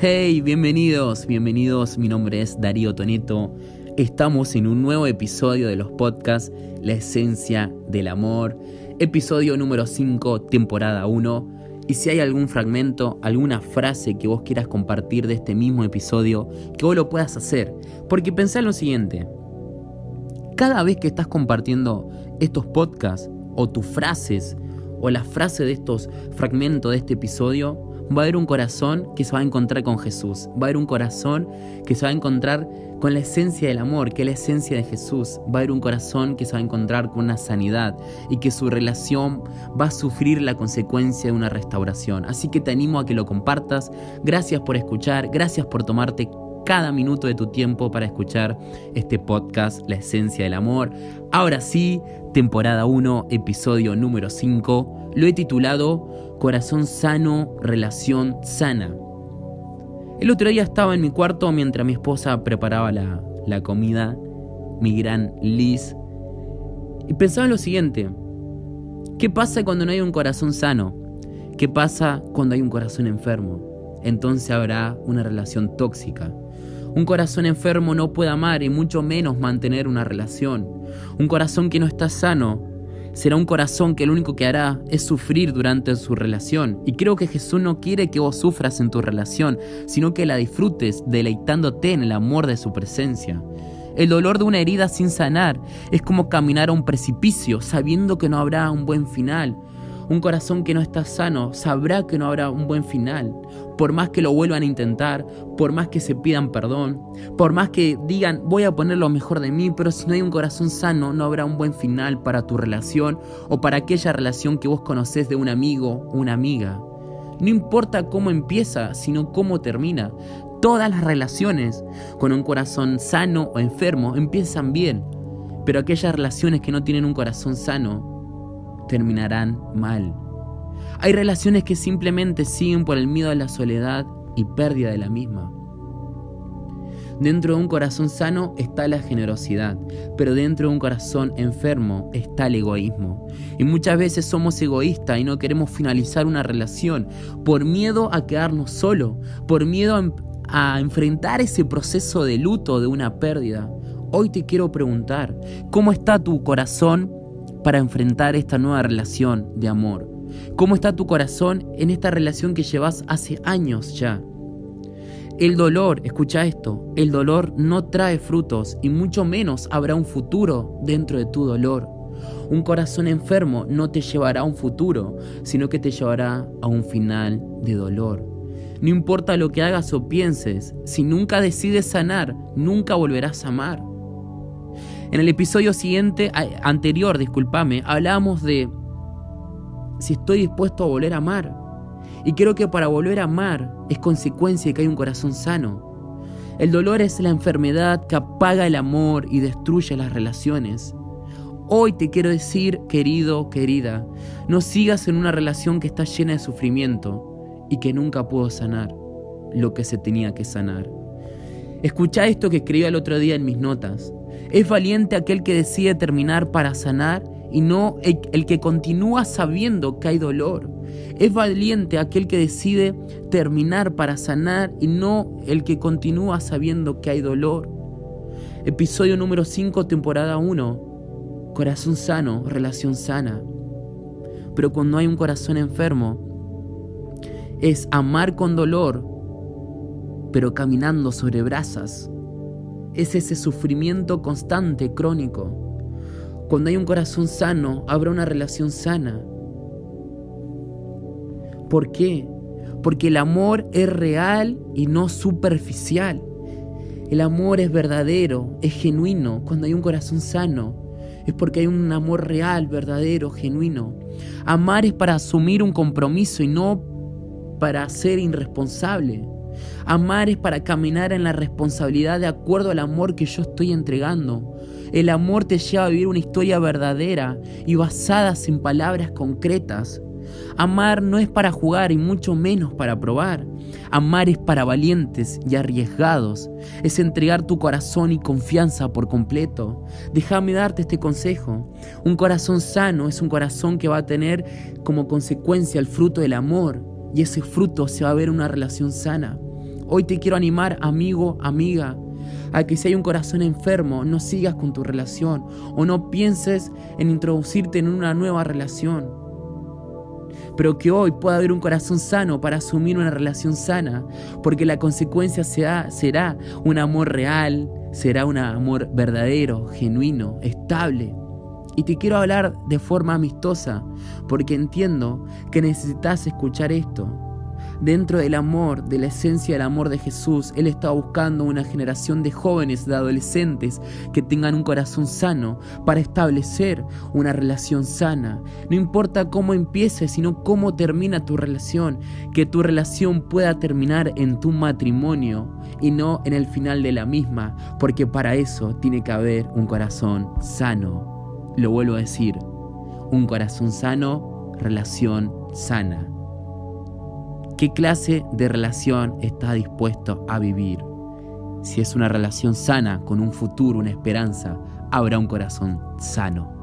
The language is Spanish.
Hey, bienvenidos, bienvenidos. Mi nombre es Darío Toneto. Estamos en un nuevo episodio de los podcasts La esencia del amor, episodio número 5, temporada 1. Y si hay algún fragmento, alguna frase que vos quieras compartir de este mismo episodio, que vos lo puedas hacer. Porque pensá en lo siguiente. Cada vez que estás compartiendo estos podcasts o tus frases o la frase de estos fragmentos de este episodio, va a haber un corazón que se va a encontrar con Jesús. Va a haber un corazón que se va a encontrar con la esencia del amor, que es la esencia de Jesús. Va a haber un corazón que se va a encontrar con una sanidad y que su relación va a sufrir la consecuencia de una restauración. Así que te animo a que lo compartas. Gracias por escuchar, gracias por tomarte cada minuto de tu tiempo para escuchar este podcast, La Esencia del Amor. Ahora sí, temporada 1, episodio número 5. Lo he titulado Corazón sano, relación sana. El otro día estaba en mi cuarto mientras mi esposa preparaba la, la comida, mi gran Liz, y pensaba en lo siguiente. ¿Qué pasa cuando no hay un corazón sano? ¿Qué pasa cuando hay un corazón enfermo? Entonces habrá una relación tóxica. Un corazón enfermo no puede amar y mucho menos mantener una relación. Un corazón que no está sano será un corazón que lo único que hará es sufrir durante su relación. Y creo que Jesús no quiere que vos sufras en tu relación, sino que la disfrutes deleitándote en el amor de su presencia. El dolor de una herida sin sanar es como caminar a un precipicio sabiendo que no habrá un buen final. Un corazón que no está sano sabrá que no habrá un buen final. Por más que lo vuelvan a intentar, por más que se pidan perdón, por más que digan voy a poner lo mejor de mí, pero si no hay un corazón sano no habrá un buen final para tu relación o para aquella relación que vos conocés de un amigo una amiga. No importa cómo empieza, sino cómo termina. Todas las relaciones con un corazón sano o enfermo empiezan bien, pero aquellas relaciones que no tienen un corazón sano terminarán mal. Hay relaciones que simplemente siguen por el miedo a la soledad y pérdida de la misma. Dentro de un corazón sano está la generosidad, pero dentro de un corazón enfermo está el egoísmo. Y muchas veces somos egoístas y no queremos finalizar una relación por miedo a quedarnos solos, por miedo a, a enfrentar ese proceso de luto de una pérdida. Hoy te quiero preguntar, ¿cómo está tu corazón para enfrentar esta nueva relación de amor? ¿Cómo está tu corazón en esta relación que llevas hace años ya? El dolor, escucha esto, el dolor no trae frutos y mucho menos habrá un futuro dentro de tu dolor. Un corazón enfermo no te llevará a un futuro, sino que te llevará a un final de dolor. No importa lo que hagas o pienses, si nunca decides sanar, nunca volverás a amar. En el episodio siguiente, anterior, discúlpame, hablamos de si estoy dispuesto a volver a amar. Y creo que para volver a amar es consecuencia de que hay un corazón sano. El dolor es la enfermedad que apaga el amor y destruye las relaciones. Hoy te quiero decir, querido, querida, no sigas en una relación que está llena de sufrimiento y que nunca pudo sanar lo que se tenía que sanar. Escucha esto que escribí el otro día en mis notas. Es valiente aquel que decide terminar para sanar y no el, que continúa sabiendo que hay dolor. Es valiente aquel que decide terminar para sanar y no el que continúa sabiendo que hay dolor. Episodio número 5, temporada 1. Corazón sano, relación sana. Pero cuando hay un corazón enfermo, es amar con dolor, pero caminando sobre brasas es ese sufrimiento constante, crónico. Cuando hay un corazón sano, habrá una relación sana. ¿Por qué? Porque el amor es real y no superficial. El amor es verdadero, es genuino. Cuando hay un corazón sano, es porque hay un amor real, verdadero, genuino. Amar es para asumir un compromiso y no para ser irresponsable. Amar es para caminar en la responsabilidad de acuerdo al amor que yo estoy entregando. El amor te lleva a vivir una historia verdadera y basadas en palabras concretas. Amar no es para jugar y mucho menos para probar. Amar es para valientes y arriesgados. Es entregar tu corazón y confianza por completo. Déjame darte este consejo. Un corazón sano es un corazón que va a tener como consecuencia el fruto del amor y ese fruto se va a ver una relación sana. Hoy te quiero animar, amigo, amiga, a que si hay un corazón enfermo, no sigas con tu relación o no pienses en introducirte en una nueva relación. Pero que hoy pueda haber un corazón sano para asumir una relación sana, porque la consecuencia será, un amor real, será un amor verdadero, genuino, estable. Y te quiero hablar de forma amistosa, porque entiendo que necesitas escuchar esto. Dentro del amor, de la esencia del amor de Jesús, Él está buscando una generación de jóvenes, de adolescentes que tengan un corazón sano para establecer una relación sana. No importa cómo empiece, sino cómo termina tu relación. Que tu relación pueda terminar en tu matrimonio y no en el final de la misma, porque para eso tiene que haber un corazón sano. Lo vuelvo a decir, un corazón sano, relación sana. ¿Qué clase de relación está dispuesto a vivir? Si es una relación sana, con un futuro, una esperanza, habrá un corazón sano.